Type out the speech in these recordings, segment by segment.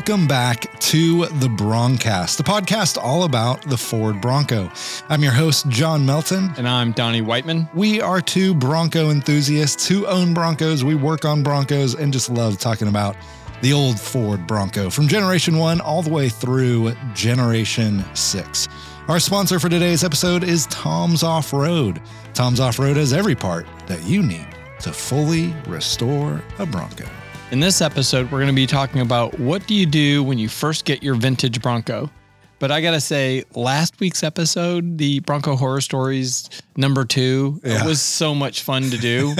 welcome back to the Broncast, the podcast all about the Ford Bronco. I'm your host, Jon Melton. And I'm Donnie Whiteman. We are two Bronco enthusiasts who own Broncos. We work on Broncos and just love talking about the old Ford Bronco from Generation 1 all the way through Generation 6. Our sponsor for today's episode is Tom's Off Road. Tom's Off Road has every part that you need to fully restore a Bronco. In this episode, we're going to be talking about what do you do when you first get your vintage Bronco. But I got to say, last week's episode, the Bronco Horror Stories number two, yeah. it was so much fun to do.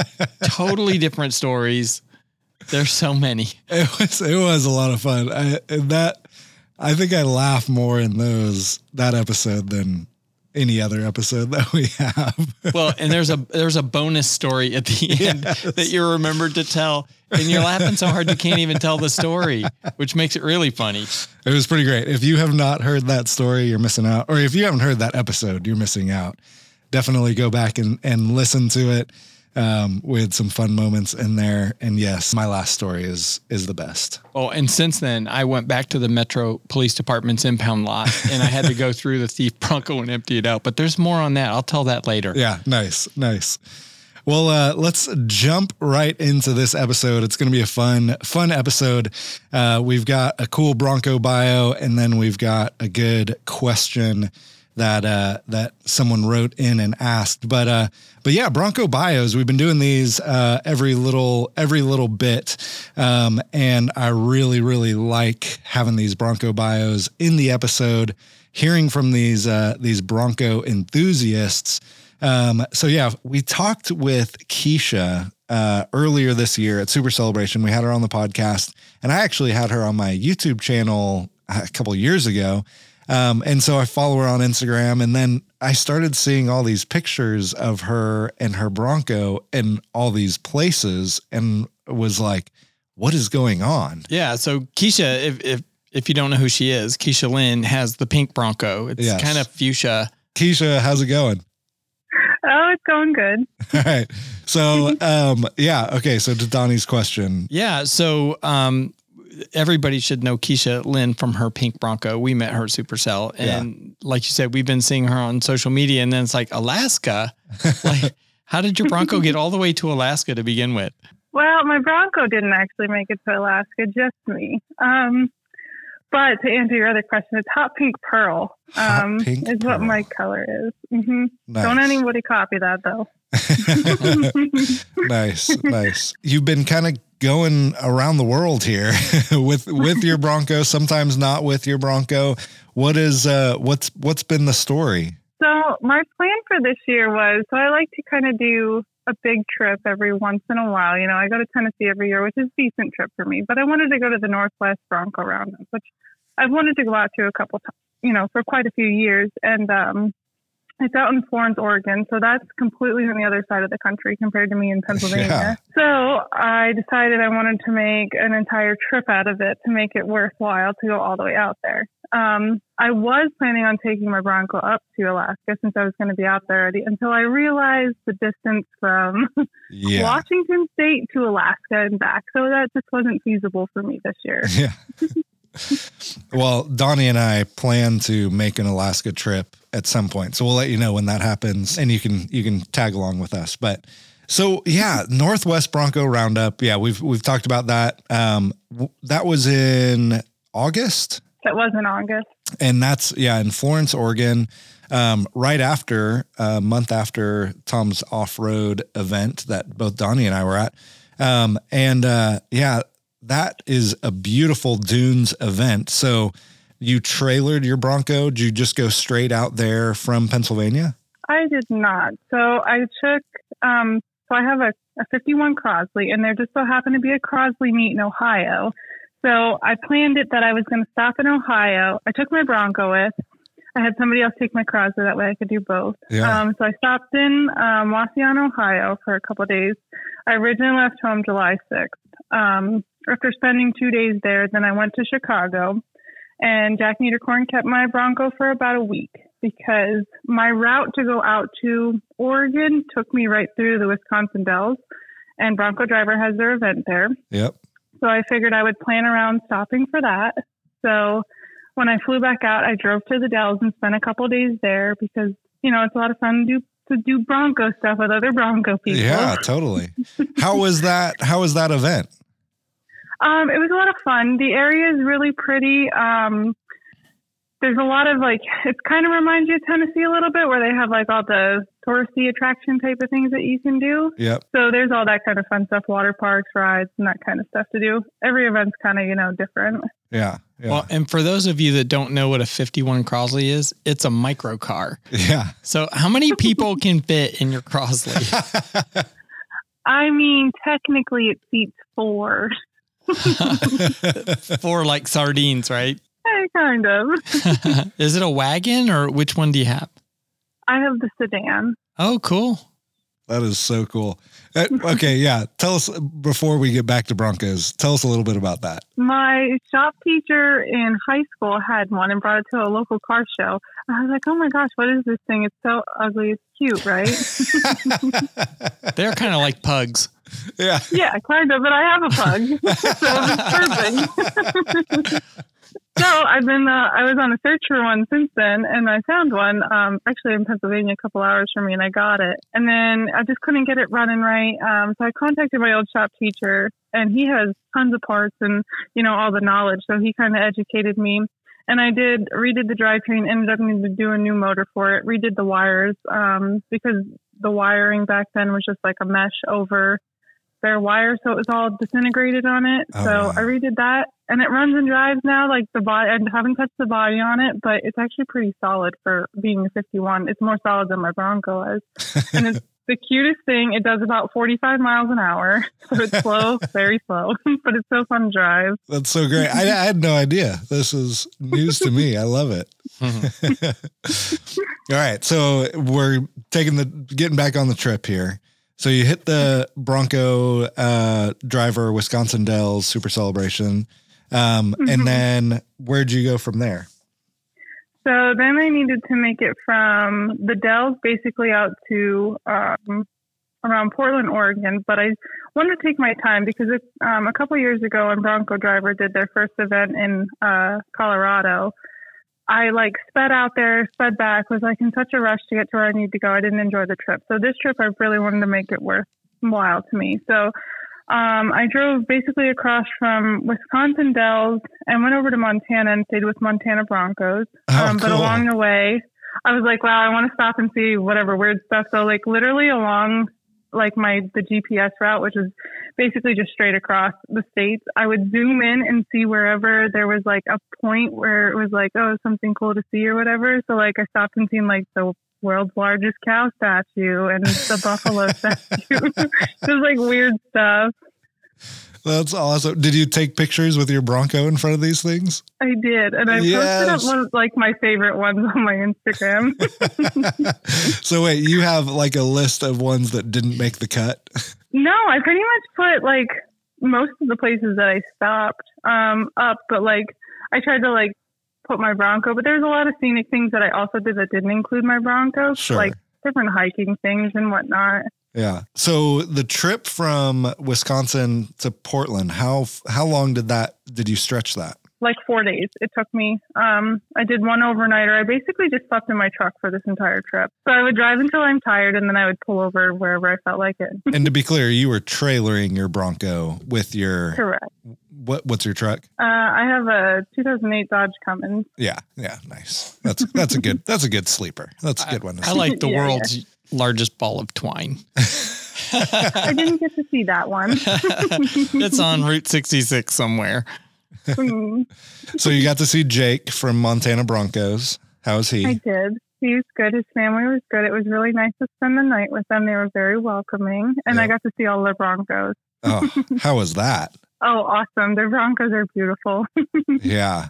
totally different stories. There's so many. It was it was a lot of fun. I, that I think I laugh more in those that episode than any other episode that we have. well, and there's a there's a bonus story at the end yes. that you're remembered to tell, and you're laughing so hard you can't even tell the story, which makes it really funny. It was pretty great. If you have not heard that story, you're missing out. Or if you haven't heard that episode, you're missing out. Definitely go back and and listen to it um, with some fun moments in there. And yes, my last story is is the best. Oh, and since then, I went back to the Metro Police Department's impound lot, and I had to go through the thief Bronco and empty it out. But there's more on that. I'll tell that later. Yeah, nice, nice. Well, uh, let's jump right into this episode. It's going to be a fun, fun episode. Uh, we've got a cool Bronco bio, and then we've got a good question that uh, that someone wrote in and asked. But uh, but yeah, Bronco bios. We've been doing these uh, every little every little bit, um, and I really really like having these Bronco bios in the episode. Hearing from these uh, these Bronco enthusiasts. Um, so yeah, we talked with Keisha uh, earlier this year at Super Celebration. We had her on the podcast, and I actually had her on my YouTube channel a couple years ago. Um, and so I follow her on Instagram, and then I started seeing all these pictures of her and her Bronco in all these places, and was like, "What is going on?" Yeah. So Keisha, if if if you don't know who she is, Keisha Lynn has the pink Bronco. It's yes. kind of fuchsia. Keisha, how's it going? Oh, it's going good. All right. So, um, yeah. Okay. So to Donnie's question. Yeah. So, um, everybody should know Keisha Lynn from her pink Bronco. We met her at Supercell, and yeah. like you said, we've been seeing her on social media. And then it's like Alaska. like, how did your Bronco get all the way to Alaska to begin with? Well, my Bronco didn't actually make it to Alaska, just me. Um, but to answer your other question, it's hot pink pearl. Um, hot pink is pearl. what my color is. Mm-hmm. Nice. Don't anybody copy that though. nice, nice. You've been kind of going around the world here with with your Bronco, sometimes not with your Bronco. What is uh what's what's been the story? So my plan for this year was so I like to kind of do a big trip every once in a while. You know, I go to Tennessee every year, which is a decent trip for me. But I wanted to go to the Northwest Bronco Roundup, which I've wanted to go out to a couple times, you know, for quite a few years. And um, it's out in Florence, Oregon, so that's completely on the other side of the country compared to me in Pennsylvania. Yeah. So I decided I wanted to make an entire trip out of it to make it worthwhile to go all the way out there. Um, I was planning on taking my Bronco up to Alaska since I was going to be out there already until I realized the distance from yeah. Washington State to Alaska and back. So that just wasn't feasible for me this year. Yeah. well, Donnie and I plan to make an Alaska trip at some point. So we'll let you know when that happens and you can you can tag along with us. But so yeah, Northwest Bronco Roundup. Yeah, we've we've talked about that. Um that was in August. That was in August. And that's yeah, in Florence, Oregon. Um, right after a month after Tom's off-road event that both Donnie and I were at. Um, and uh, yeah, that is a beautiful dunes event. So you trailered your Bronco. Did you just go straight out there from Pennsylvania? I did not. So I took, um, so I have a, a 51 Crosley, and there just so happened to be a Crosley meet in Ohio. So I planned it that I was going to stop in Ohio. I took my Bronco with. I had somebody else take my Crosley that way I could do both. Yeah. Um, so I stopped in um, Wauseon, Ohio for a couple of days. I originally left home July 6th. Um, after spending two days there, then I went to Chicago, and Jack Niederkorn kept my Bronco for about a week because my route to go out to Oregon took me right through the Wisconsin Dells, and Bronco Driver has their event there. Yep. So I figured I would plan around stopping for that. So when I flew back out, I drove to the Dells and spent a couple days there because, you know, it's a lot of fun to do to do Bronco stuff with other Bronco people. Yeah, totally. How was that? How was that event? Um, it was a lot of fun. The area is really pretty. Um, there's a lot of like, it kind of reminds you of Tennessee a little bit, where they have like all the touristy attraction type of things that you can do. Yep. So there's all that kind of fun stuff, water parks, rides, and that kind of stuff to do. Every event's kind of, you know, different. Yeah. Yeah. Well, and for those of you that don't know what a 51 Crosley is, it's a micro car. yeah. So, how many people can fit in your Crosley? I mean, technically it seats four. Four like sardines, right? Eh, kind of. is it a wagon or which one do you have? I have the sedan. Oh, cool. That is so cool. Uh, okay, yeah. Tell us before we get back to Broncos. Tell us a little bit about that. My shop teacher in high school had one and brought it to a local car show. I was like, "Oh my gosh, what is this thing? It's so ugly. It's cute, right?" They're kind of like pugs. Yeah. yeah, kind of. But I have a pug, so it's perfect. So I've been, uh, I was on a search for one since then, and I found one, um, actually in Pennsylvania, a couple hours from me, and I got it. And then I just couldn't get it running right. Um, so I contacted my old shop teacher, and he has tons of parts and, you know, all the knowledge. So he kind of educated me. And I did, redid the drivetrain, ended up needing to do a new motor for it, redid the wires, um, because the wiring back then was just like a mesh over their wire, so it was all disintegrated on it. Oh, so wow. I redid that, and it runs and drives now. Like the body, I haven't touched the body on it, but it's actually pretty solid for being a 51. It's more solid than my Bronco is, and it's the cutest thing. It does about 45 miles an hour, so it's slow, very slow, but it's so fun to drive. That's so great. I, I had no idea. This is news to me. I love it. All right. So we're taking the getting back on the trip here. So you hit the Bronco uh, driver Wisconsin Dells Super Celebration. Um, Mhm. And then where'd you go from there? So then I needed to make it from the Dells basically out to um, around Portland, Oregon. But I wanted to take my time because it, um, a couple years ago when Bronco Driver did their first event in uh, Colorado, I like sped out there, sped back, was like in such a rush to get to where I need to go. I didn't enjoy the trip. So this trip, I really wanted to make it worthwhile to me. So um, I drove basically across from Wisconsin Dells and went over to Montana and stayed with Montana Broncos. Oh, um, But along the way, I was like, wow, I want to stop and see whatever weird stuff. So like literally along like my the GPS route, which is basically just straight across the states, I would zoom in and see wherever there was like a point where it was like, oh, something cool to see or whatever. So like I stopped and seen like the world's largest cow statue and the buffalo statue. was like weird stuff. That's awesome. Did you take pictures with your Bronco in front of these things? I did, and I Yes. posted up one like my favorite ones on my Instagram. so wait, you have like a list of ones that didn't make the cut? no, I pretty much put like most of the places that I stopped um, up, but like I tried to like put my Bronco. But there's a lot of scenic things that I also did that didn't include my Bronco, Sure. like different hiking things and whatnot. Yeah. So the trip from Wisconsin to Portland, how how long did that did you stretch that? Like four days it took me. Um, I did one overnighter. I basically just slept in my truck for this entire trip. So I would drive until I'm tired, and then I would pull over wherever I felt like it. And to be clear, you were trailering your Bronco with your Correct. what what's your truck? Uh, I have a 2008 Dodge Cummins. Yeah, yeah, nice. That's that's a good that's a good sleeper. That's a good one. to I like the Yeah, world's largest ball of twine. I didn't get to see that one. it's on Route 66 somewhere. So you got to see Jake from Montana Broncos. How's I he? I did. He was good. His family was good. It was really nice to spend the night with them. They were very welcoming, and Yeah. I got to see all the Broncos. Oh, how was that? Oh, awesome! Their Broncos are beautiful. Yeah.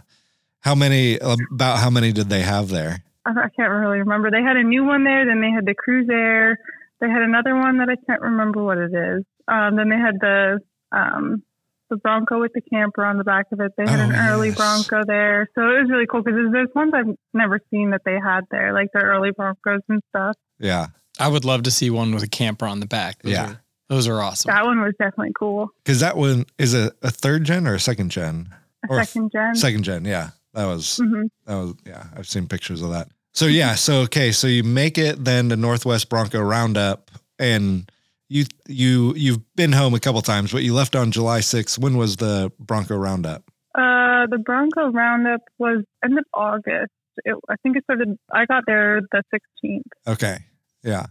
How many about how many did they have there? I I can't really remember. They had a new one there. Then they had the Cruise Air. They had another one that I can't remember what it is. Um, then they had the um, the Bronco with the camper on the back of it. They had Oh, an early yes. Bronco there, so it was really cool because there's ones I've never seen that they had there, like their early Broncos and stuff. Yeah. I would love to see one with a camper on the back. Those Yeah. are Those are awesome. That one was definitely cool. Because that one is a, a third gen or a second gen? A Or second gen. Second gen, yeah. That was hmm that was yeah. I've seen pictures of that. So yeah, so okay, so you make it then to Northwest Bronco Roundup, and you you you've been home a couple times, but you left on July 6th. When was the Bronco Roundup? Uh, the Bronco Roundup was end of August. It, I think it started. I got there the 16th. Okay, yeah.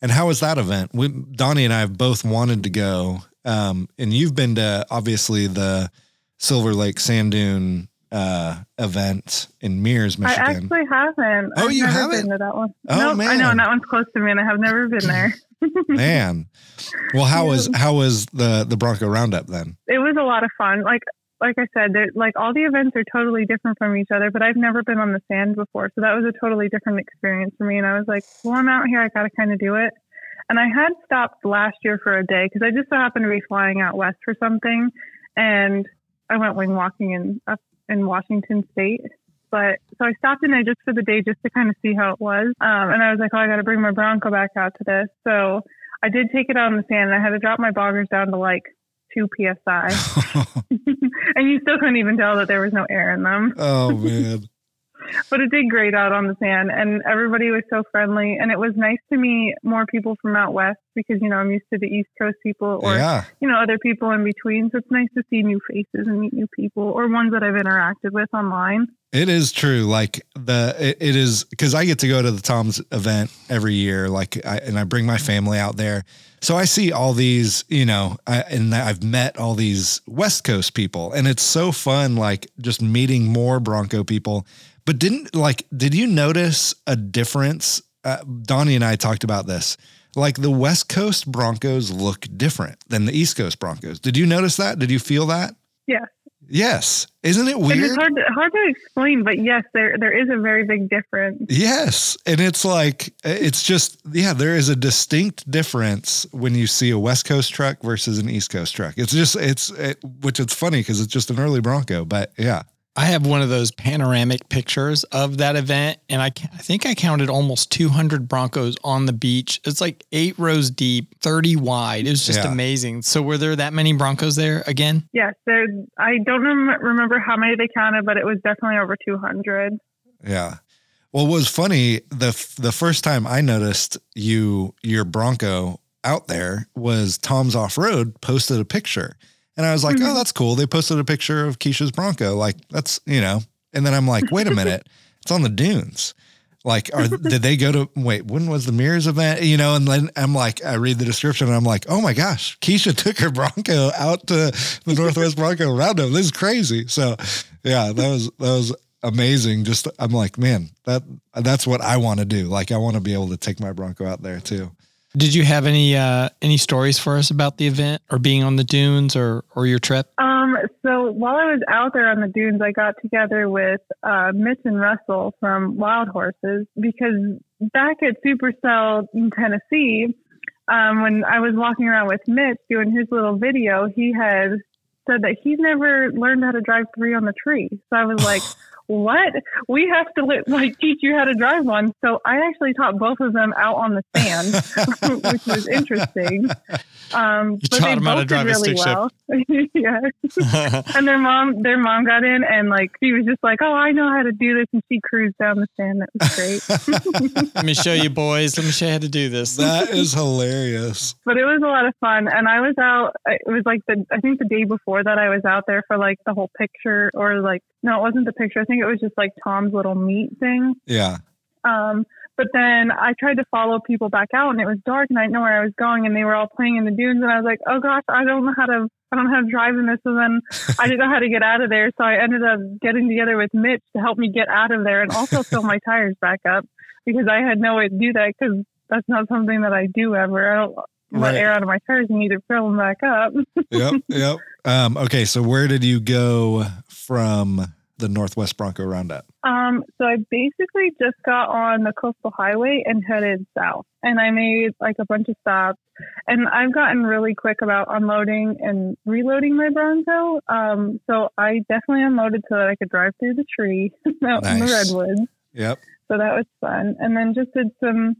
And how was that event? We, Donnie and I have both wanted to go, um, and you've been to obviously the Silver Lake Sand Dune uh, event in Mears, Michigan. I actually haven't. Oh, I've you haven't? been to that one. Oh, Nope, I know, and that one's close to me, and I have never been there. Man, well, how was how was the the Bronco Roundup then? it was a lot of fun. Like like I said, like all the events are totally different from each other. But I've never been on the sand before, so that was a totally different experience for me. And I was like, well, I'm out here, I got to kind of do it. And I had stopped last year for a day because I just so happened to be flying out west for something, and I went wing walking in up in Washington State. But so I stopped in there just for the day, just to kind of see how it was. Um, and I was like, oh, I got to bring my Bronco back out to this. So I did take it out on the sand, and I had to drop my boggers down to like two psi, and you still couldn't even tell that there was no air in them. oh man, But it did grade out on the sand, and everybody was so friendly, and it was nice to meet more people from out west because you know I'm used to the East Coast people or yeah, you know other people in between. So it's nice to see new faces and meet new people or ones that I've interacted with online. It is true. Like the it, it is because I get to go to the Tom's event every year. Like, I, and I bring my family out there, so I see all these, you know, I, and I've met all these West Coast people, and it's so fun. Like just meeting more Bronco people. But didn't like, did you notice a difference? Uh, Donnie and I talked about this. Like the West Coast Broncos look different than the East Coast Broncos. Did you notice that? Did you feel that? Yes. Yes. Isn't it And weird? it's hard to, hard to explain, but yes, there there is a very big difference. Yes. And it's like, it's just, yeah, there is a distinct difference when you see a West Coast truck versus an East Coast truck. It's just, it's, it, which it's funny because it's just an early Bronco, but yeah. I have one of those panoramic pictures of that event, and I, I think I counted almost 200 Broncos on the beach. It's like eight rows deep, 30 wide. It was just Yeah. amazing. So, were there that many Broncos there again? Yes, there. I don't rem- remember how many they counted, but it was definitely over 200. Yeah. Well, what was funny, the, the first time I noticed you, your Bronco out there was Tom's Off Road posted a picture. And I was like, oh, Mhm. that's cool. They posted a picture of Keisha's Bronco. Like, that's, you know, and then I'm like, wait a minute, it's on the dunes. Like, are did they go to wait? When was the Mears event? You know, and then I'm like, I read the description and I'm like, oh my gosh, Keisha took her Bronco out to the Northwest Bronco Roundup. This is crazy. So, yeah, that was that was amazing. Just I'm like, man, that that's what I want to do. Like, I want to be able to take my Bronco out there too. Did you have any uh, any stories for us about the event or being on the dunes or or your trip? Um, so while I was out there on the dunes, I got together with uh, Mitch and Russell from Wild Horses because back at Supercell in Tennessee, um, when I was walking around with Mitch doing his little video, he had said that he's never learned how to drive three on the tree. So I was like, what? We have to like teach you how to drive one. So I actually taught both of them out on the sand, which was interesting. Um, You but taught they them how to both drive a did really stick well. yeah. And their mom, their mom got in and like she was just like, "Oh, I know how to do this," and she cruised down the sand. That was great. Let me show you, boys. Let me show you how to do this. That is hilarious. but it was a lot of fun, and I was out. It was like the I think the day before that I was out there for like the whole picture, or like no, it wasn't the picture. I think it was just like Tom's little meet thing. Yeah. Um, but then I tried to follow people back out, and it was dark, and I didn't know where I was going, and they were all playing in the dunes, and I was like, "Oh gosh, I don't know how to, I don't know how to drive in this." And then I didn't know how to get out of there, so I ended up getting together with Mitch to help me get out of there, and also fill my tires back up because I had no way to do that because that's not something that I do ever. I don't let Right. air out of my tires and either fill them back up. Yep. Yep. Um, okay. So where did you go from the Northwest Bronco Roundup? Um, so I basically just got on the coastal highway and headed south. And I made like a bunch of stops. And I've gotten really quick about unloading and reloading my Bronco. Um, so I definitely unloaded so that I could drive through the tree out in the redwoods. Yep. So that was fun. And then just did some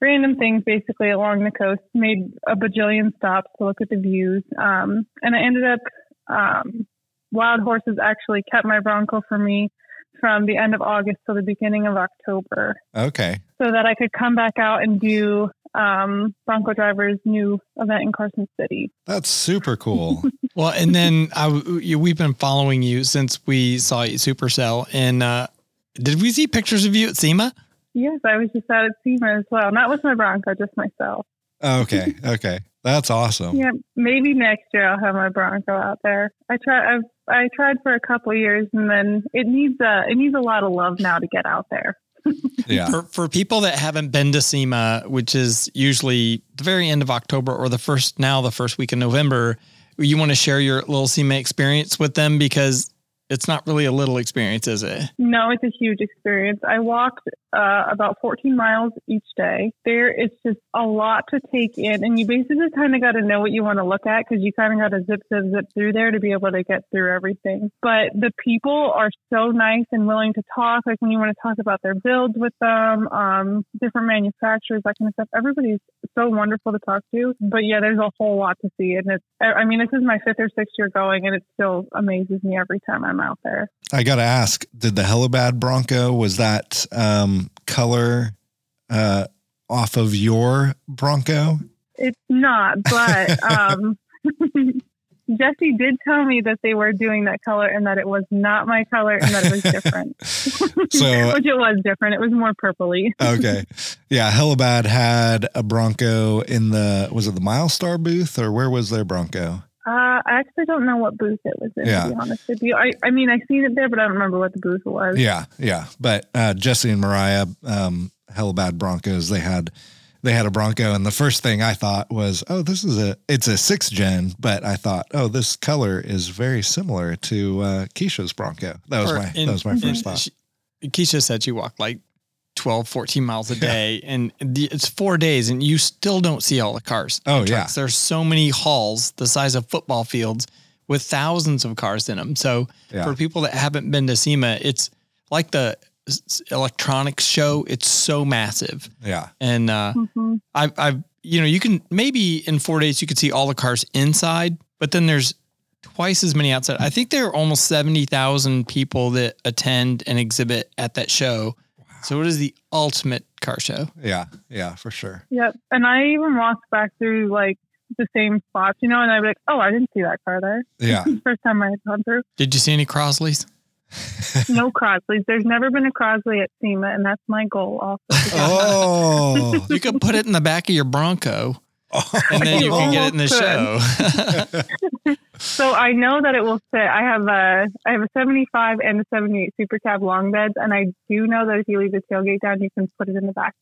random things basically along the coast. Made a bajillion stops to look at the views, um, and I ended up. Wild Horses actually kept my Bronco for me from the end of August to the beginning of October. Okay. So that I could come back out and do um, Bronco Driver's new event in Carson City. That's super cool. well, and then I, we've been following you since we saw you at Supercell. And uh, did we see pictures of you at SEMA? Yes, I was just out at SEMA as well. Not with my Bronco, just myself. Okay. Okay. That's awesome. Yeah, maybe next year I'll have my Bronco out there. I try. I've I tried for a couple years, and then it needs a it needs a lot of love now to get out there. yeah. For, for people that haven't been to SEMA, which is usually the very end of October or the first now the first week in November, you want to share your little SEMA experience with them because it's not really a little experience, is it? No, it's a huge experience. I walked uh, about 14 miles each day. There is just a lot to take in, and you basically kind of got to know what you want to look at because you kind of got to zip, zip, zip through there to be able to get through everything. But the people are so nice and willing to talk. Like when you want to talk about their builds with them, um, different manufacturers, that kind of stuff. Everybody's so wonderful to talk to. But yeah, there's a whole lot to see, and it's. I mean, this is my fifth or sixth year going, and it still amazes me every time I'm out there. I got to ask, did the Helibad Bronco, was that um, color uh, off of your Bronco? It's not, but um, Jesse did tell me that they were doing that color and that it was not my color and that it was different. so, which it was different. It was more purpley. okay. Yeah. Helibad had a Bronco in the, was it the Milestar booth or where was their Bronco? Uh, I actually don't know what booth it was in. Yeah. To be honest with you, I, I mean, I seen it there, but I don't remember what the booth was. Yeah, yeah. But uh, Jesse and Mariah, um, Helibad Broncos, they had they had a Bronco, and the first thing I thought was, oh, this is a it's a six gen, but I thought, oh, this color is very similar to uh, Keisha's Bronco. That was my in, that was my first thought. She, Keisha said she walked like 12, 14 miles a day. and the, it's four days and you still don't see all the cars. Oh, yeah. There's so many halls the size of football fields with thousands of cars in them. So yeah. for people that haven't been to SEMA, it's like the electronics show. It's so massive. Yeah. And uh, mm-hmm. I've, I've, you know, you can maybe in four days you could see all the cars inside, but then there's twice as many outside. I think there are almost 70,000 people that attend and exhibit at that show. So it is the ultimate car show. Yeah, yeah, for sure. Yep. And I even walked back through like the same spots, you know, and I'd be like, oh, I didn't see that car there. Yeah. First time I had gone through. Did you see any Crosleys? no Crosleys. There's never been a Crosley at SEMA, and that's my goal also. oh. you could put it in the back of your Bronco. Oh, and then you can get it in the show. so I know that it will fit. I have a I have a 75 and a 78 Super Cab long beds, and I do know that if you leave the tailgate down, you can put it in the back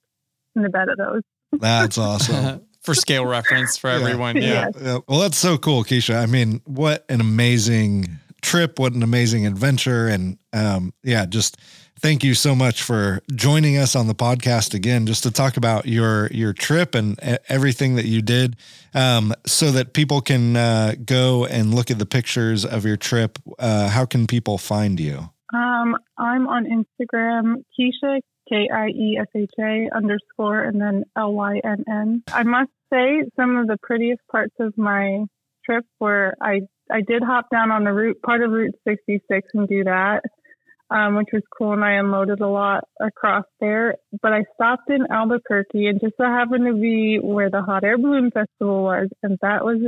in the bed of those. That's awesome. for scale reference for yeah. everyone. Yeah. yeah. Well, that's so cool, Keisha. I mean, what an amazing trip! What an amazing adventure! And um, yeah, just thank you so much for joining us on the podcast again, just to talk about your your trip and everything that you did, um, so that people can uh, go and look at the pictures of your trip. Uh, how can people find you? Um, I'm on Instagram, Kiesha K I E S H A underscore and then L Y N N. I must say, some of the prettiest parts of my trip were I I did hop down on the route part of Route 66 and do that um, which was cool. And I unloaded a lot across there. But I stopped in Albuquerque and just so happened to be where the Hot Air Balloon Festival was. And that was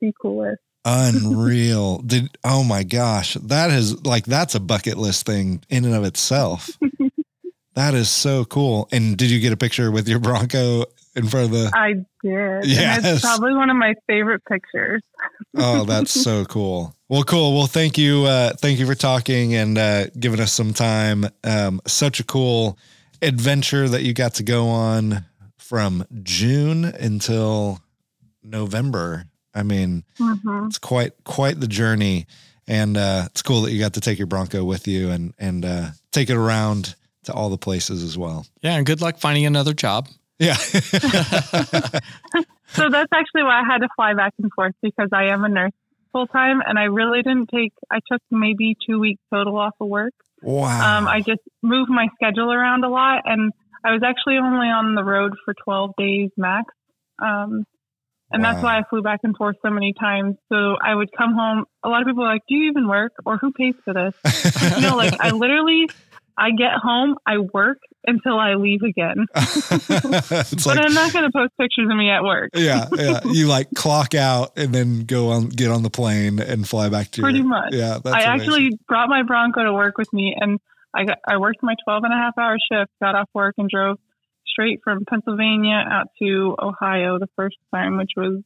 the coolest. Unreal. Did oh my gosh. That is like that's a bucket list thing in and of itself. that is so cool. And did you get a picture with your Bronco in front of the I did. Yeah. It's probably one of my favorite pictures. oh, that's so cool. Well, cool. Well, thank you. Uh, thank you for talking and uh, giving us some time. Um, such a cool adventure that you got to go on from June until November. I mean, mm-hmm. it's quite quite the journey, and uh, it's cool that you got to take your Bronco with you and and uh, take it around to all the places as well. Yeah, and good luck finding another job. Yeah. so that's actually why I had to fly back and forth because I am a nurse full time, and I really didn't take. I took maybe two weeks total off of work. Wow. Um, I just moved my schedule around a lot, and I was actually only on the road for 12 days max. Um, and wow. that's why I flew back and forth so many times. So I would come home. A lot of people are like, "Do you even work, or who pays for this?" you know, like I literally, I get home, I work until I leave again. but like, I'm not going to post pictures of me at work. yeah, yeah. You like clock out and then go on, get on the plane and fly back to. Pretty your, much. Yeah, I amazing. actually brought my Bronco to work with me, and I got, I worked my 12 and a half hour shift, got off work, and drove straight from Pennsylvania out to Ohio the first time, which was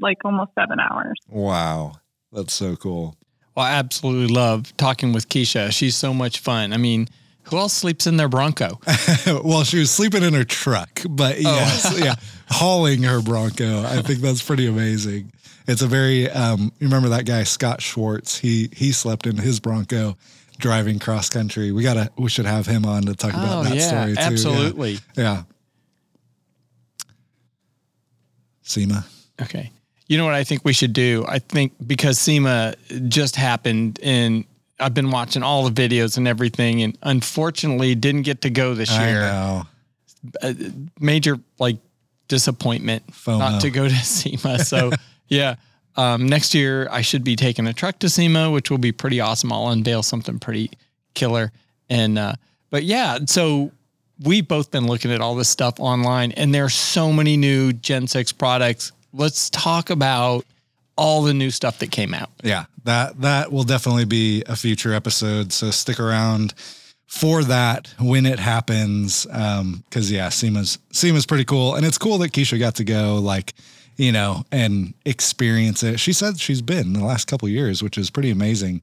like almost seven hours. Wow. That's so cool. Well, I absolutely love talking with Keisha. She's so much fun. I mean, who else sleeps in their Bronco? well, she was sleeping in her truck, but oh. yes, yeah, hauling her Bronco. I think that's pretty amazing. It's a very um, remember that guy Scott Schwartz. He he slept in his Bronco driving cross country. We gotta we should have him on to talk about oh, that yeah, story too. Absolutely. Yeah. yeah. SEMA. Okay. You know what I think we should do? I think because SEMA just happened and I've been watching all the videos and everything and unfortunately didn't get to go this year. I know. A major like disappointment FOMO. not to go to SEMA. So yeah. Um, next year, I should be taking a truck to SEMA, which will be pretty awesome. I'll unveil something pretty killer. And, uh, but yeah, so we've both been looking at all this stuff online, and there's so many new Gen 6 products. Let's talk about all the new stuff that came out. Yeah, that that will definitely be a future episode. So stick around for that when it happens. Um, cause yeah, SEMA's SEMA's pretty cool. And it's cool that Keisha got to go like you know, and experience it. She said she's been the last couple years, which is pretty amazing.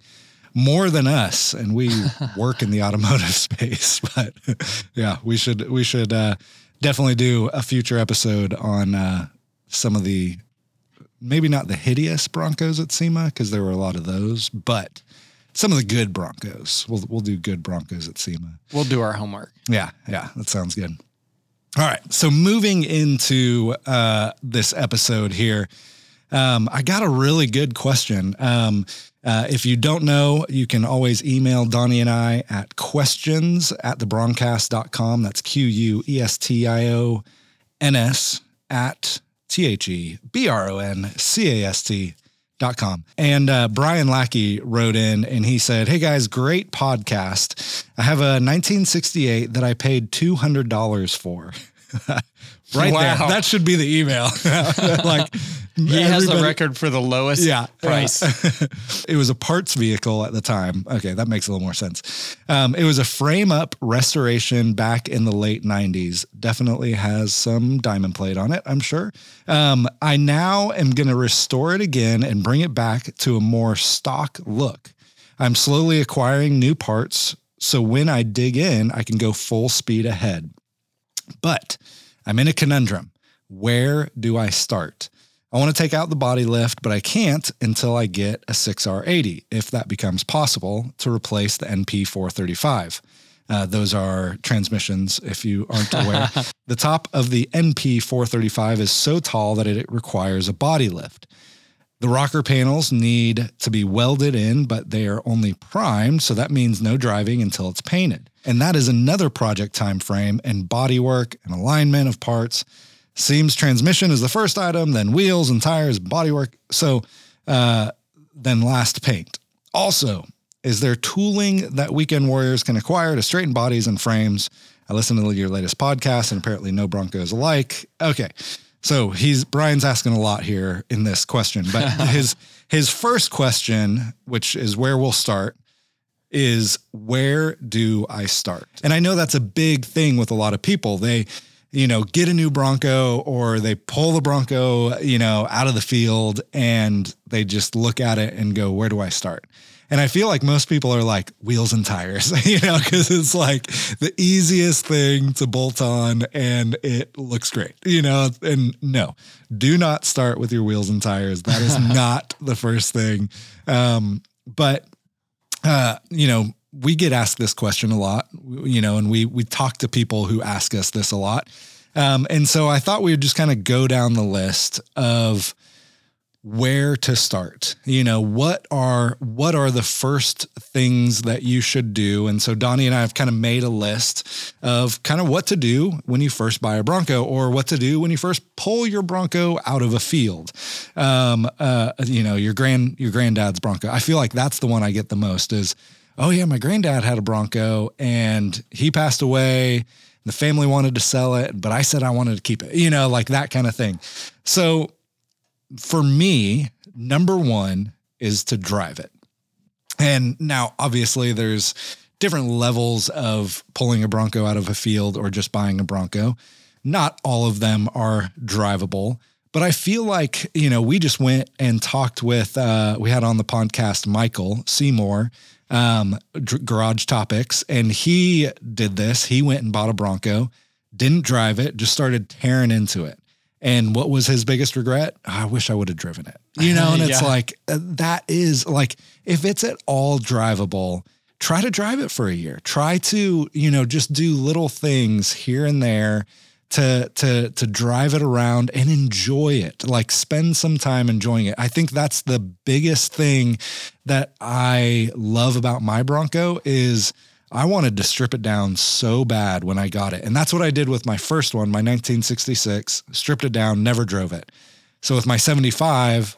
More than us, and we work in the automotive space. But yeah, we should we should uh, definitely do a future episode on uh, some of the maybe not the hideous Broncos at SEMA because there were a lot of those, but some of the good Broncos. We'll we'll do good Broncos at SEMA. We'll do our homework. Yeah, yeah, that sounds good. All right. So moving into uh, this episode here, um, I got a really good question. Um, uh, if you don't know, you can always email Donnie and I at questions at thebroncast.com. That's Q U E S T I O N S at T H E B R O N C A S T Dot com. And uh, Brian Lackey wrote in and he said, Hey guys, great podcast. I have a 1968 that I paid $200 for. right wow. there. That should be the email. like he has a record for the lowest yeah, price. it was a parts vehicle at the time. Okay, that makes a little more sense. Um, it was a frame up restoration back in the late 90s. Definitely has some diamond plate on it, I'm sure. Um, I now am going to restore it again and bring it back to a more stock look. I'm slowly acquiring new parts. So when I dig in, I can go full speed ahead. But I'm in a conundrum. Where do I start? I want to take out the body lift, but I can't until I get a 6R80, if that becomes possible, to replace the NP435. Uh, those are transmissions, if you aren't aware. the top of the NP435 is so tall that it requires a body lift. The rocker panels need to be welded in, but they are only primed, so that means no driving until it's painted. And that is another project time frame and bodywork and alignment of parts. Seems transmission is the first item, then wheels and tires, bodywork. So uh, then last paint. Also, is there tooling that weekend warriors can acquire to straighten bodies and frames? I listened to your latest podcast and apparently no Broncos alike. Okay. So he's Brian's asking a lot here in this question, but his his first question, which is where we'll start, is where do I start? And I know that's a big thing with a lot of people. They, you know, get a new Bronco or they pull the Bronco, you know, out of the field and they just look at it and go, where do I start? And I feel like most people are like wheels and tires, you know, because it's like the easiest thing to bolt on and it looks great, you know. And no, do not start with your wheels and tires. That is not the first thing. Um, but uh, you know, we get asked this question a lot, you know, and we we talk to people who ask us this a lot. Um, and so I thought we would just kind of go down the list of where to start. You know, what are what are the first things that you should do? And so Donnie and I have kind of made a list of kind of what to do when you first buy a Bronco or what to do when you first pull your Bronco out of a field. Um, uh, you know, your grand your granddad's Bronco. I feel like that's the one I get the most is, oh yeah, my granddad had a Bronco and he passed away. The family wanted to sell it, but I said I wanted to keep it, you know, like that kind of thing. So for me, number one is to drive it. And now, obviously, there's different levels of pulling a Bronco out of a field or just buying a Bronco. Not all of them are drivable, but I feel like, you know, we just went and talked with, uh, we had on the podcast Michael Seymour, um, Garage Topics, and he did this. He went and bought a Bronco, didn't drive it, just started tearing into it. And what was his biggest regret? I wish I would have driven it. You know, and it's yeah. like uh, that is like if it's at all drivable, try to drive it for a year. Try to, you know, just do little things here and there to to to drive it around and enjoy it. Like spend some time enjoying it. I think that's the biggest thing that I love about my Bronco is I wanted to strip it down so bad when I got it. And that's what I did with my first one, my 1966, stripped it down, never drove it. So with my 75,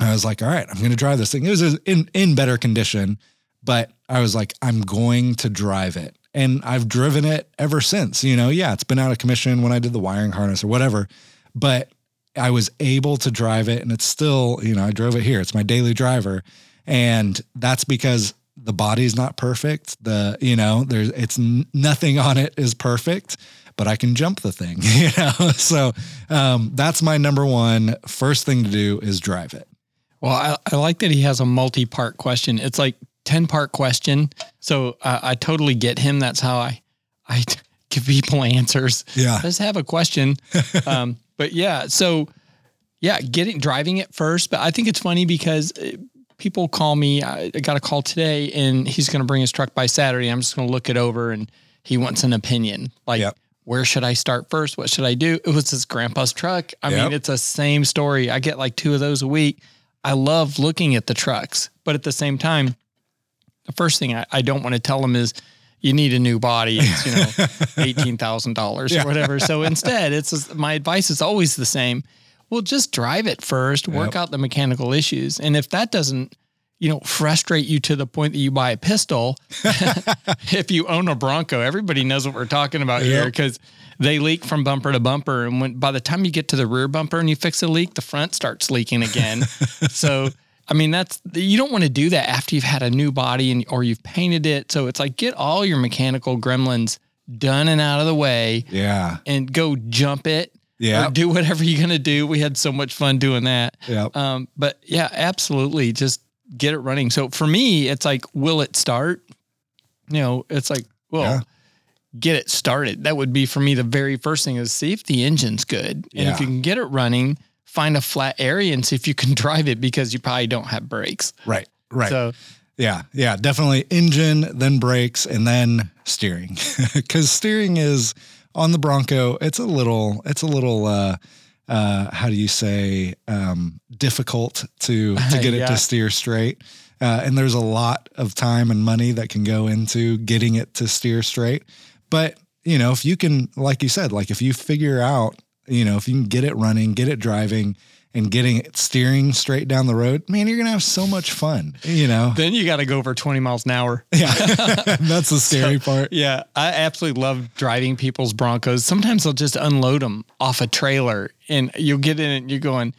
I was like, all right, I'm going to drive this thing. It was in, in better condition, but I was like, I'm going to drive it. And I've driven it ever since. You know, yeah, it's been out of commission when I did the wiring harness or whatever, but I was able to drive it and it's still, you know, I drove it here. It's my daily driver. And that's because the body's not perfect. The, you know, there's, it's nothing on it is perfect, but I can jump the thing, you know? So um, that's my number one first thing to do is drive it. Well, I, I like that he has a multi part question. It's like 10 part question. So uh, I totally get him. That's how I, I give people answers. Yeah. Just have a question. um, but yeah, so yeah, getting driving it first. But I think it's funny because uh, people call me. I got a call today, and he's going to bring his truck by Saturday. I'm just going to look it over, and he wants an opinion. Like, yep. where should I start first? What should I do? It was his grandpa's truck. I yep. mean, it's the same story. I get like two of those a week. I love looking at the trucks, but at the same time, the first thing I, I don't want to tell them is you need a new body. It's, you know, eighteen thousand dollars or whatever. So instead, it's my advice is always the same well, just drive it first, work yep. out the mechanical issues. And if that doesn't, you know, frustrate you to the point that you buy a pistol, if you own a Bronco, everybody knows what we're talking about yep. here because they leak from bumper to bumper. And when by the time you get to the rear bumper and you fix a leak, the front starts leaking again. so I mean, that's you don't want to do that after you've had a new body and or you've painted it. So it's like get all your mechanical gremlins done and out of the way. Yeah. And go jump it yeah. do whatever you're going to do. We had so much fun doing that. Yeah. Um, but yeah, absolutely. Just get it running. So for me, it's like, will it start? You know, it's like, well, yeah. get it started. That would be for me the very first thing is see if the engine's good. And yeah. if you can get it running, find a flat area and see if you can drive it because you probably don't have brakes. Right. Right. So yeah, yeah, definitely engine, then brakes, and then steering. Because steering is on the Bronco, it's a little, it's a little, uh, uh, how do you say, um, difficult to to get yeah. it to steer straight. Uh, and there's a lot of time and money that can go into getting it to steer straight. But you know, if you can, like you said, like if you figure out, you know, if you can get it running, get it driving, and getting it steering straight down the road, man, you're gonna have so much fun. You know. Then you got to go over 20 miles an hour. Yeah, that's the scary so, part. Yeah, I absolutely love driving people's Broncos. Sometimes they'll just unload them off a trailer, and you'll get in it, and you're going.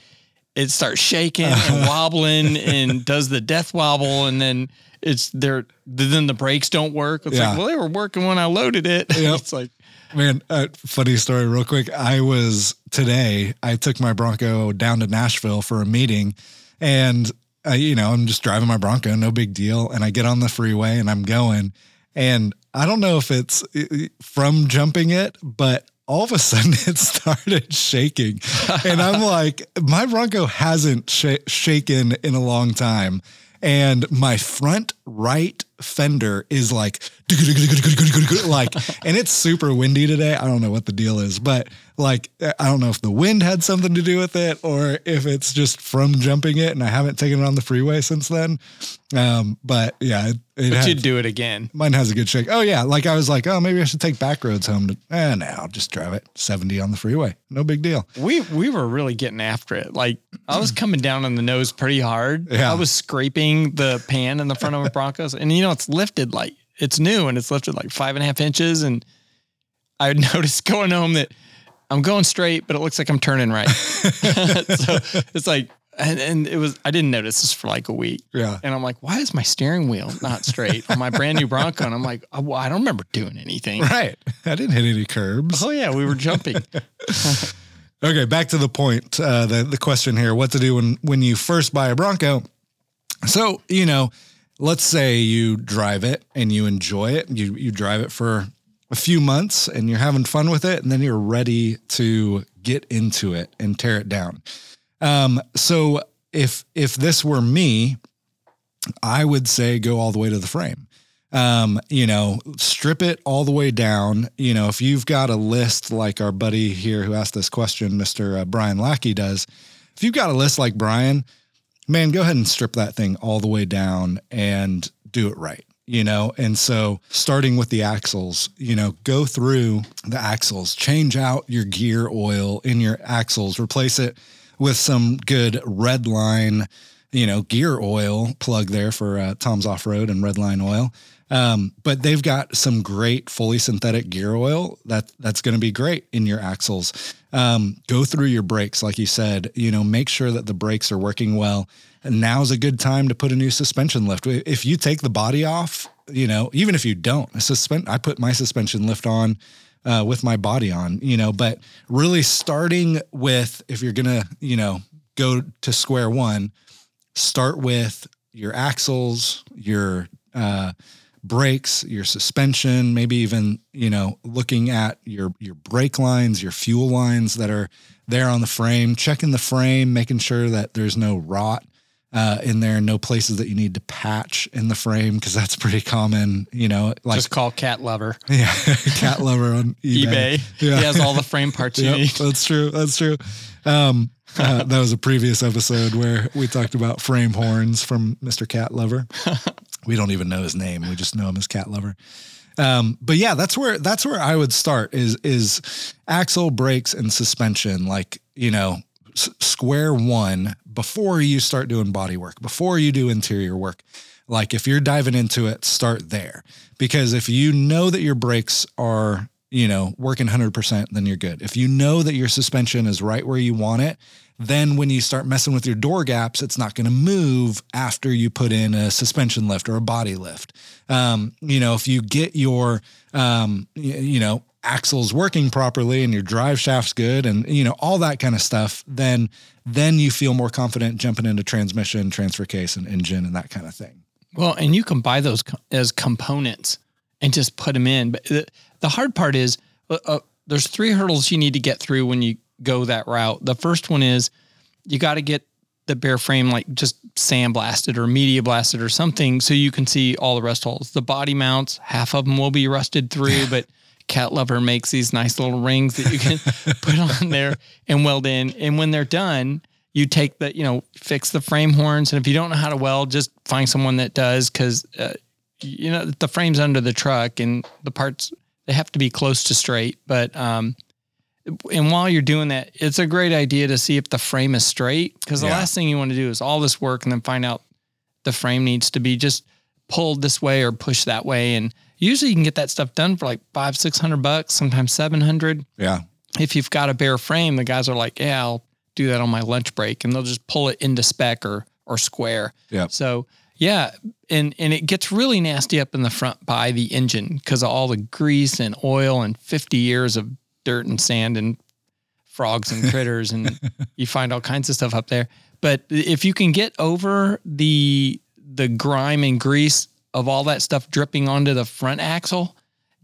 It starts shaking and wobbling and does the death wobble, and then it's there. Then the brakes don't work. It's yeah. like, well, they were working when I loaded it. Yep. it's like, Man, uh, funny story, real quick. I was today. I took my Bronco down to Nashville for a meeting, and uh, you know, I'm just driving my Bronco, no big deal. And I get on the freeway and I'm going, and I don't know if it's from jumping it, but all of a sudden it started shaking, and I'm like, my Bronco hasn't sh- shaken in a long time, and my front right fender is like like and it's super windy today. I don't know what the deal is, but like I don't know if the wind had something to do with it or if it's just from jumping it and I haven't taken it on the freeway since then. Um, but yeah, it, it But had- you'd do it again. mine has a good shake. Oh yeah, like I was like, oh maybe I should take back roads home to eh, no, I'll just drive it 70 on the freeway. No big deal. We we were really getting after it. Like I was coming down on the nose pretty hard. Yeah. I was scraping the pan in the front of Broncos, and you know it's lifted like it's new and it's lifted like five and a half inches. And I noticed going home that I'm going straight, but it looks like I'm turning right. so it's like, and, and it was I didn't notice this for like a week. Yeah. And I'm like, why is my steering wheel not straight on my brand new Bronco? And I'm like, oh, well, I don't remember doing anything. Right. I didn't hit any curbs. Oh yeah, we were jumping. Okay, back to the point. Uh, the the question here: What to do when when you first buy a Bronco? So you know, let's say you drive it and you enjoy it. You you drive it for a few months and you're having fun with it, and then you're ready to get into it and tear it down. Um, so if if this were me, I would say go all the way to the frame. Um, you know, strip it all the way down. You know, if you've got a list like our buddy here who asked this question, Mr. Uh, Brian Lackey does, if you've got a list like Brian, man, go ahead and strip that thing all the way down and do it right. You know, and so starting with the axles, you know, go through the axles, change out your gear oil in your axles, replace it with some good Redline, you know, gear oil plug there for uh, Tom's Off Road and Redline Oil. Um, but they've got some great fully synthetic gear oil that that's going to be great in your axles. Um, go through your brakes, like you said. You know, make sure that the brakes are working well. And now's a good time to put a new suspension lift. If you take the body off, you know, even if you don't, suspend. I put my suspension lift on uh, with my body on, you know, but really starting with if you're gonna, you know, go to square one, start with your axles, your uh, brakes, your suspension, maybe even you know looking at your your brake lines, your fuel lines that are there on the frame, checking the frame, making sure that there's no rot. Uh, in there, no places that you need to patch in the frame because that's pretty common. You know, like Just call Cat Lover. yeah, cat lover on eBay. eBay. Yeah. He has all the frame parts you Yep, need. that's true. That's true. Um, uh, that was a previous episode where we talked about frame horns from Mr. Cat Lover. we don't even know his name. We just know him as Cat Lover. Um, but yeah, that's where that's where I would start is is axle brakes and suspension. Like you know, s- square one before you start doing body work, before you do interior work. Like if you're diving into it, start there because if you know that your brakes are you know working 100%, then you're good. If you know that your suspension is right where you want it, then when you start messing with your door gaps, it's not going to move after you put in a suspension lift or a body lift. Um, you know, if you get your, um, you know, axles working properly and your drive shaft's good and, you know, all that kind of stuff, then, then you feel more confident jumping into transmission, transfer case and engine and that kind of thing. Well, and you can buy those as components and just put them in. But the, the hard part is uh, uh, there's three hurdles you need to get through when you go that route. The first one is you got to get the bare frame like just sandblasted or media blasted or something so you can see all the rust holes. The body mounts, half of them will be rusted through, but Cat Lover makes these nice little rings that you can put on there and weld in. And when they're done, you take the, you know, fix the frame horns. And if you don't know how to weld, just find someone that does because, uh, you know, the frame's under the truck and the parts, they have to be close to straight. But, um, and while you're doing that, it's a great idea to see if the frame is straight because the Yeah. last thing you want to do is all this work and then find out the frame needs to be just pulled this way or pushed that way. And usually you can get that stuff done for like five, six hundred bucks, sometimes seven hundred. Yeah. If you've got a bare frame, the guys are like, "Yeah, I'll do that on my lunch break," and they'll just pull it into spec or or square. Yeah. So yeah, and and it gets really nasty up in the front by the engine because of all the grease and oil and fifty years of dirt and sand and frogs and critters and you find all kinds of stuff up there. But if you can get over the the grime and grease of all that stuff dripping onto the front axle,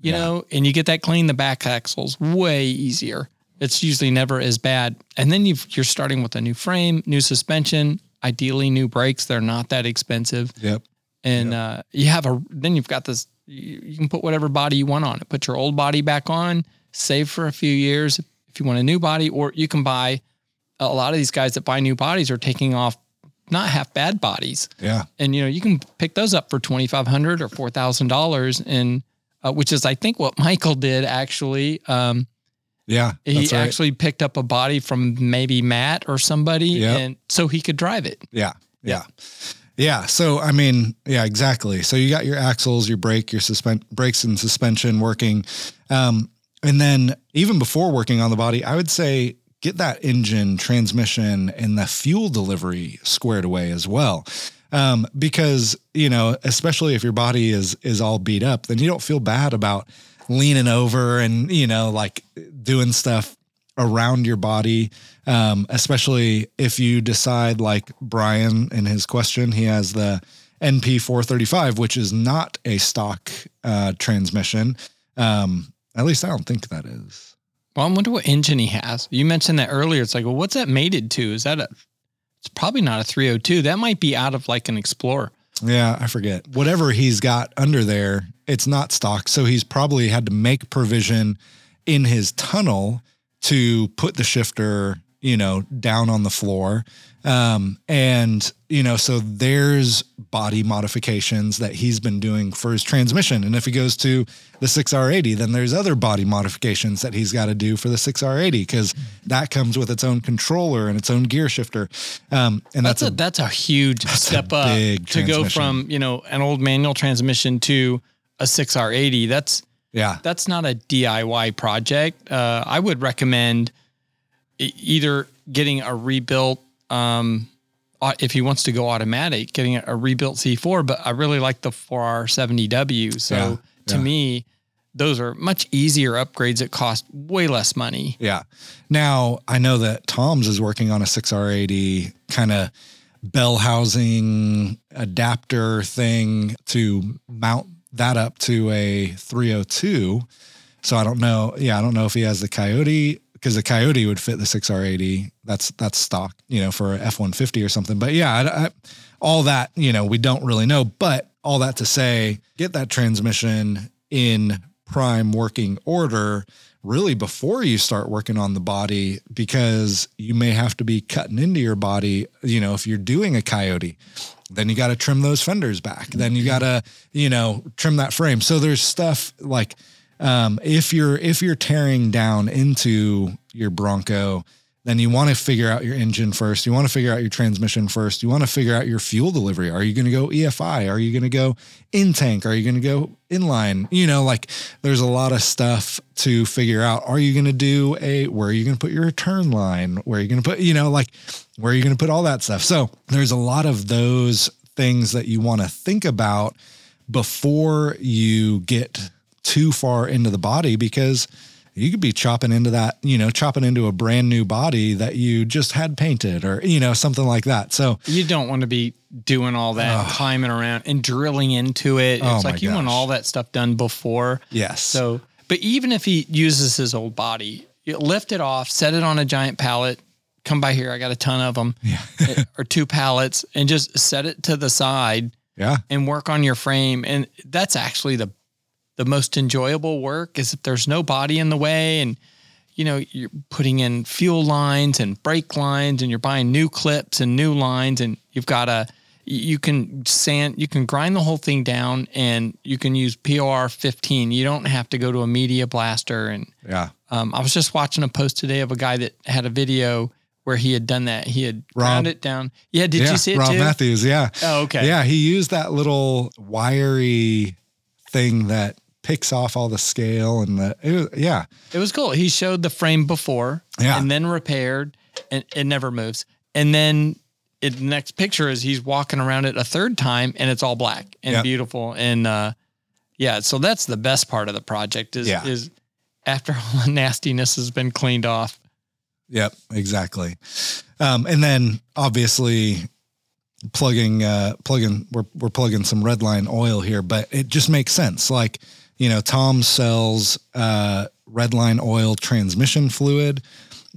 you Yeah. know, and you get that clean, the back axle's way easier. It's usually never as bad. And then you've, you're starting with a new frame, new suspension, ideally new brakes. They're not that expensive. Yep. and uh, you have a then you've got this. You, you can put whatever body you want on it. Put your old body back on. Save for a few years if you want a new body, or you can buy. A lot of these guys that buy new bodies are taking off not half bad bodies, Yeah. and you know you can pick those up for twenty five hundred or four thousand dollars, and uh, which is I think what Michael did actually. Um, Yeah. he right. actually picked up a body from maybe Matt or somebody, Yep. and so he could drive it. Yeah. Yeah. Yeah. So, I mean, yeah, exactly. So you got your axles, your brake, your suspend brakes and suspension working. Um, and then even before working on the body, I would say get that engine, transmission, and the fuel delivery squared away as well. Um, because, you know, especially if your body is is all beat up, then you don't feel bad about leaning over and, you know, like doing stuff around your body, um, especially if you decide, like Brian in his question, he has the NP435, which is not a stock uh, transmission. Um, at least I don't think that is. Well, I wonder what engine he has. You mentioned that earlier. It's like, well, what's that mated to? Is that a? It's probably not a 302. That might be out of like an Explorer. Yeah, I forget. Whatever he's got under there, it's not stock. So he's probably had to make provision in his tunnel to put the shifter, you know, down on the floor. Um, and, you know, so there's body modifications that he's been doing for his transmission. And if he goes to the 6R80, then there's other body modifications that he's got to do for the 6R80 because that comes with its own controller and its own gear shifter. Um, and That's, that's, a, that's a huge step up to go from you know an old manual transmission to a 6R80. That's yeah. that's not a DIY project. Uh, I would recommend either getting a rebuilt, um, if he wants to go automatic, getting a, a rebuilt C4. But I really like the 4R70W. So Yeah, to yeah. me, those are much easier upgrades that cost way less money. Yeah. Now I know that Tom's is working on a 6R80 kind of bell housing adapter thing to mount that up to a 302. So I don't know. Yeah, I don't know if he has the Coyote because the Coyote would fit the 6R80. That's that's stock, you know, for F one fifty or something. But yeah, I, I, all that you know we don't really know. But all that to say, get that transmission in prime working order really before you start working on the body because you may have to be cutting into your body you know if you're doing a coyote then you got to trim those fenders back then you got to you know trim that frame so there's stuff like um, if you're if you're tearing down into your bronco then you want to figure out your engine first. You want to figure out your transmission first. You want to figure out your fuel delivery. Are you going to go efi are you going to go in tank are you going to go inline? You know like there's a lot of stuff to figure out. Are you going to do a where are you going to put your return line? Where are you going to put you know like where are you going to put all that stuff? So there's a lot of those things that you want to think about before you get too far into the body because you could be chopping into that, you know, chopping into a brand new body that you just had painted or, you know, something like that. So, You don't want to be doing all that, climbing around and drilling into it. Oh it's my like you want all that stuff done before. yes. So, but even if he uses his old body, lift it off, set it on a giant pallet. Come by here. I got a ton of them, yeah. Eh, or two pallets, and just set it to the side yeah. and work on your frame. And that's actually the the most enjoyable work is if there's no body in the way and you know you're putting in fuel lines and brake lines and you're buying new clips and new lines and you've got a you can sand you can grind the whole thing down and you can use POR 15 you don't have to go to a media blaster and Yeah. um, I was just watching a post today of a guy that had a video where he had done that he had Rob- ground it down yeah did yeah. you see it Rob too Matthews. Yeah. oh okay Yeah. He used that little wiry thing that picks off all the scale and the, it was, yeah. It was cool. He showed the frame before Yeah. and then repaired and it never moves. And then it, the next picture is he's walking around it a third time and it's all black and Yeah. beautiful. And uh, yeah, so that's the best part of the project is, Yeah. is after all the nastiness has been cleaned off. Yep, exactly. Um, and then obviously plugging uh plugging we're we're plugging some redline oil here, but it just makes sense. Like, you know, Tom sells uh redline oil transmission fluid,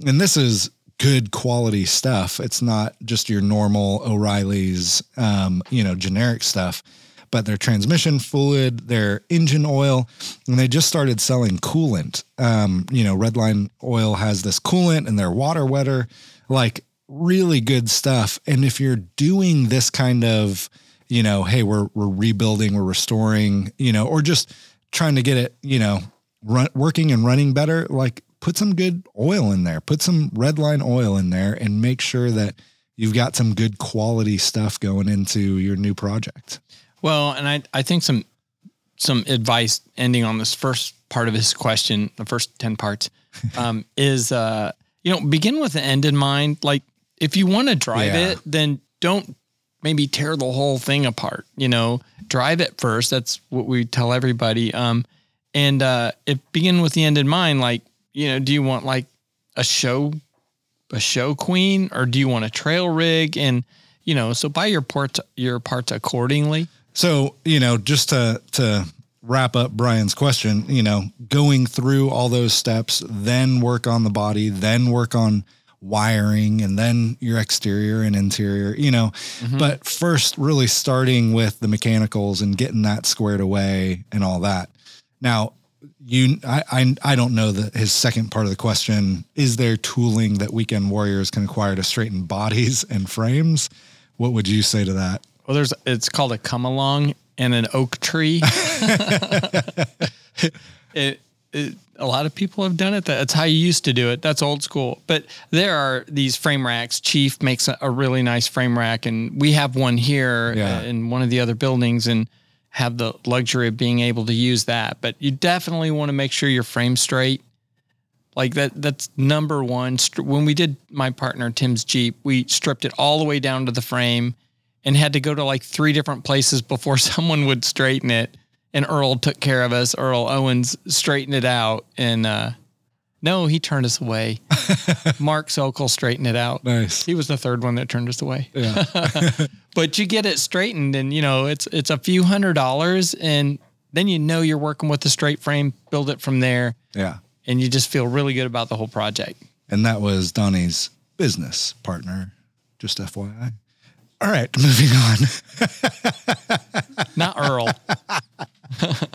and this is good quality stuff. It's not just your normal O'Reilly's um, you know, generic stuff. but their transmission fluid, their engine oil, and they just started selling coolant. Um, you know, Redline Oil has this coolant and their water wetter, like really good stuff. And if you're doing this kind of, you know, hey, we're we're rebuilding, we're restoring, you know, or just trying to get it, you know, run, working and running better, like put some good oil in there, put some Redline oil in there, and make sure that you've got some good quality stuff going into your new project. Well, and I, I think some some advice ending on this first part of his question, the first 10 parts, um, is uh, you know, begin with the end in mind. Like if you want to drive Yeah. it, then don't maybe tear the whole thing apart. You know, drive it first. That's what we tell everybody. Um, and uh, if begin with the end in mind, like you know, do you want like a show, a show queen, or do you want a trail rig? And you know, so buy your parts your parts accordingly. So, you know, just to to wrap up Brian's question, you know, going through all those steps, then work on the body, then work on wiring and then your exterior and interior, you know. Mm-hmm. But first really starting with the mechanicals and getting that squared away and all that. Now, you I I, I don't know that his second part of the question is there tooling that weekend warriors can acquire to straighten bodies and frames? What would you say to that? Well, there's it's called a come along and an oak tree. it, it, a lot of people have done it. That's how you used to do it. That's old school. But there are these frame racks. Chief makes a, a really nice frame rack, and we have one here Yeah. in one of the other buildings, and have the luxury of being able to use that. But you definitely want to make sure your frame's straight. Like that. That's number one. When we did my partner Tim's Jeep, we stripped it all the way down to the frame and had to go to like three different places before someone would straighten it. And Earl took care of us. Earl Owens straightened it out. And uh, no, he turned us away. Mark Sokol straightened it out. Nice. He was the third one that turned us away. Yeah. But you get it straightened, and you know it's it's a few hundred dollars, and then you know you're working with a straight frame. Build it from there, Yeah. and you just feel really good about the whole project. And that was Donnie's business partner, just FYI. All right, moving on. Not Earl.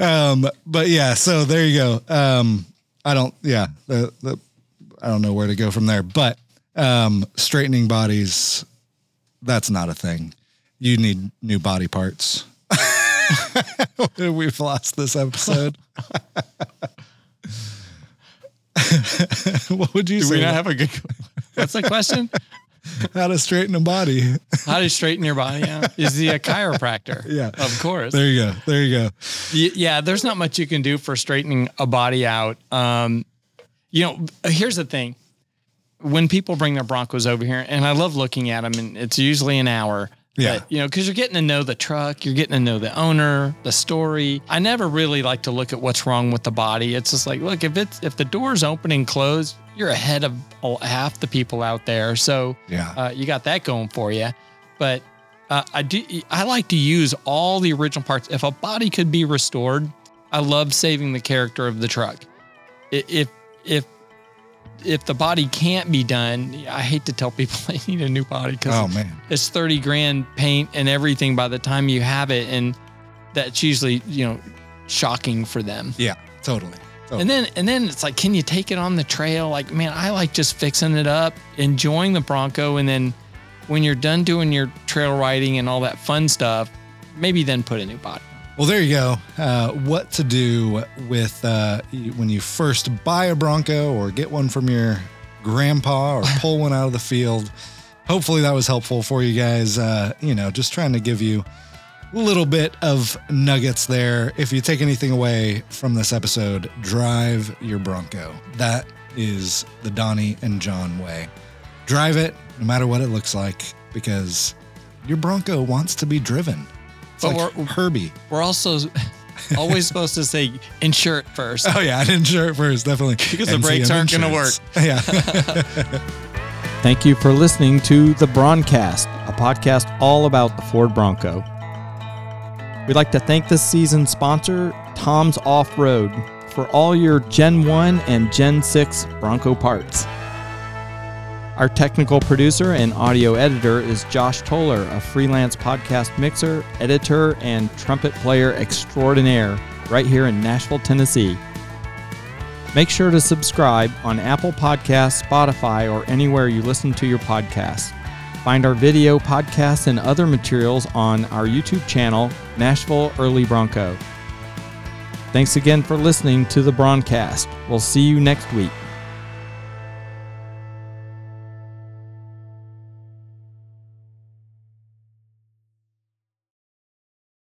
Um, but yeah, so there you go. Um, I don't, yeah, the, the, I don't know where to go from there, but um, straightening bodies, that's not a thing. You need new body parts. We've lost this episode. what would you Do say? we not have a good? What's the question? How to straighten a body? How to straighten your body out? Is he a chiropractor? Yeah. of course. There you go. There you go. Y- yeah, there's not much you can do for straightening a body out. Um, you know, here's the thing: when people bring their Broncos over here, and I love looking at them, and it's usually an hour. Yeah. But, you know, because you're getting to know the truck, you're getting to know the owner, the story. I never really like to look at what's wrong with the body. It's just like, look, if it's if the door's open and closed, you're ahead of all- half the people out there. So Yeah. uh, you got that going for you. But uh, I do. I like to use all the original parts. If a body could be restored, I love saving the character of the truck. If if if the body can't be done, I hate to tell people they need a new body because Oh man. it's thirty grand paint and everything by the time you have it, and that's usually you know shocking for them. Yeah. Totally. Totally. And then and then it's like, can you take it on the trail? Like, man, I like just fixing it up, enjoying the Bronco, and then when you're done doing your trail riding and all that fun stuff, maybe then put a new body. Well, there you go. Uh, what to do with uh, when you first buy a Bronco or get one from your grandpa or pull one out of the field. Hopefully that was helpful for you guys. Uh, you know, just trying to give you little bit of nuggets there. If you take anything away from this episode, drive your Bronco. That is the Donnie and Jon way. Drive it no matter what it looks like because your Bronco wants to be driven. It's But like we're- Herbie. We're also always supposed to say insure it first. Oh yeah, I didn't insure it first, definitely. Because the brakes aren't gonna insurance. Yeah. Thank you for listening to The Broncast, a podcast all about the Ford Bronco. We'd like to thank this season's sponsor, Tom's Off Road, for all your Gen 1 and Gen 6 Bronco parts. Our technical producer and audio editor is Josh Toller, a freelance podcast mixer, editor, and trumpet player extraordinaire right here in Nashville, Tennessee. Make sure to subscribe on Apple Podcasts, Spotify, or anywhere you listen to your podcasts. Find our video, podcasts, and other materials on our YouTube channel, Nashville Early Bronco. Thanks again for listening to the Broncast. We'll see you next week.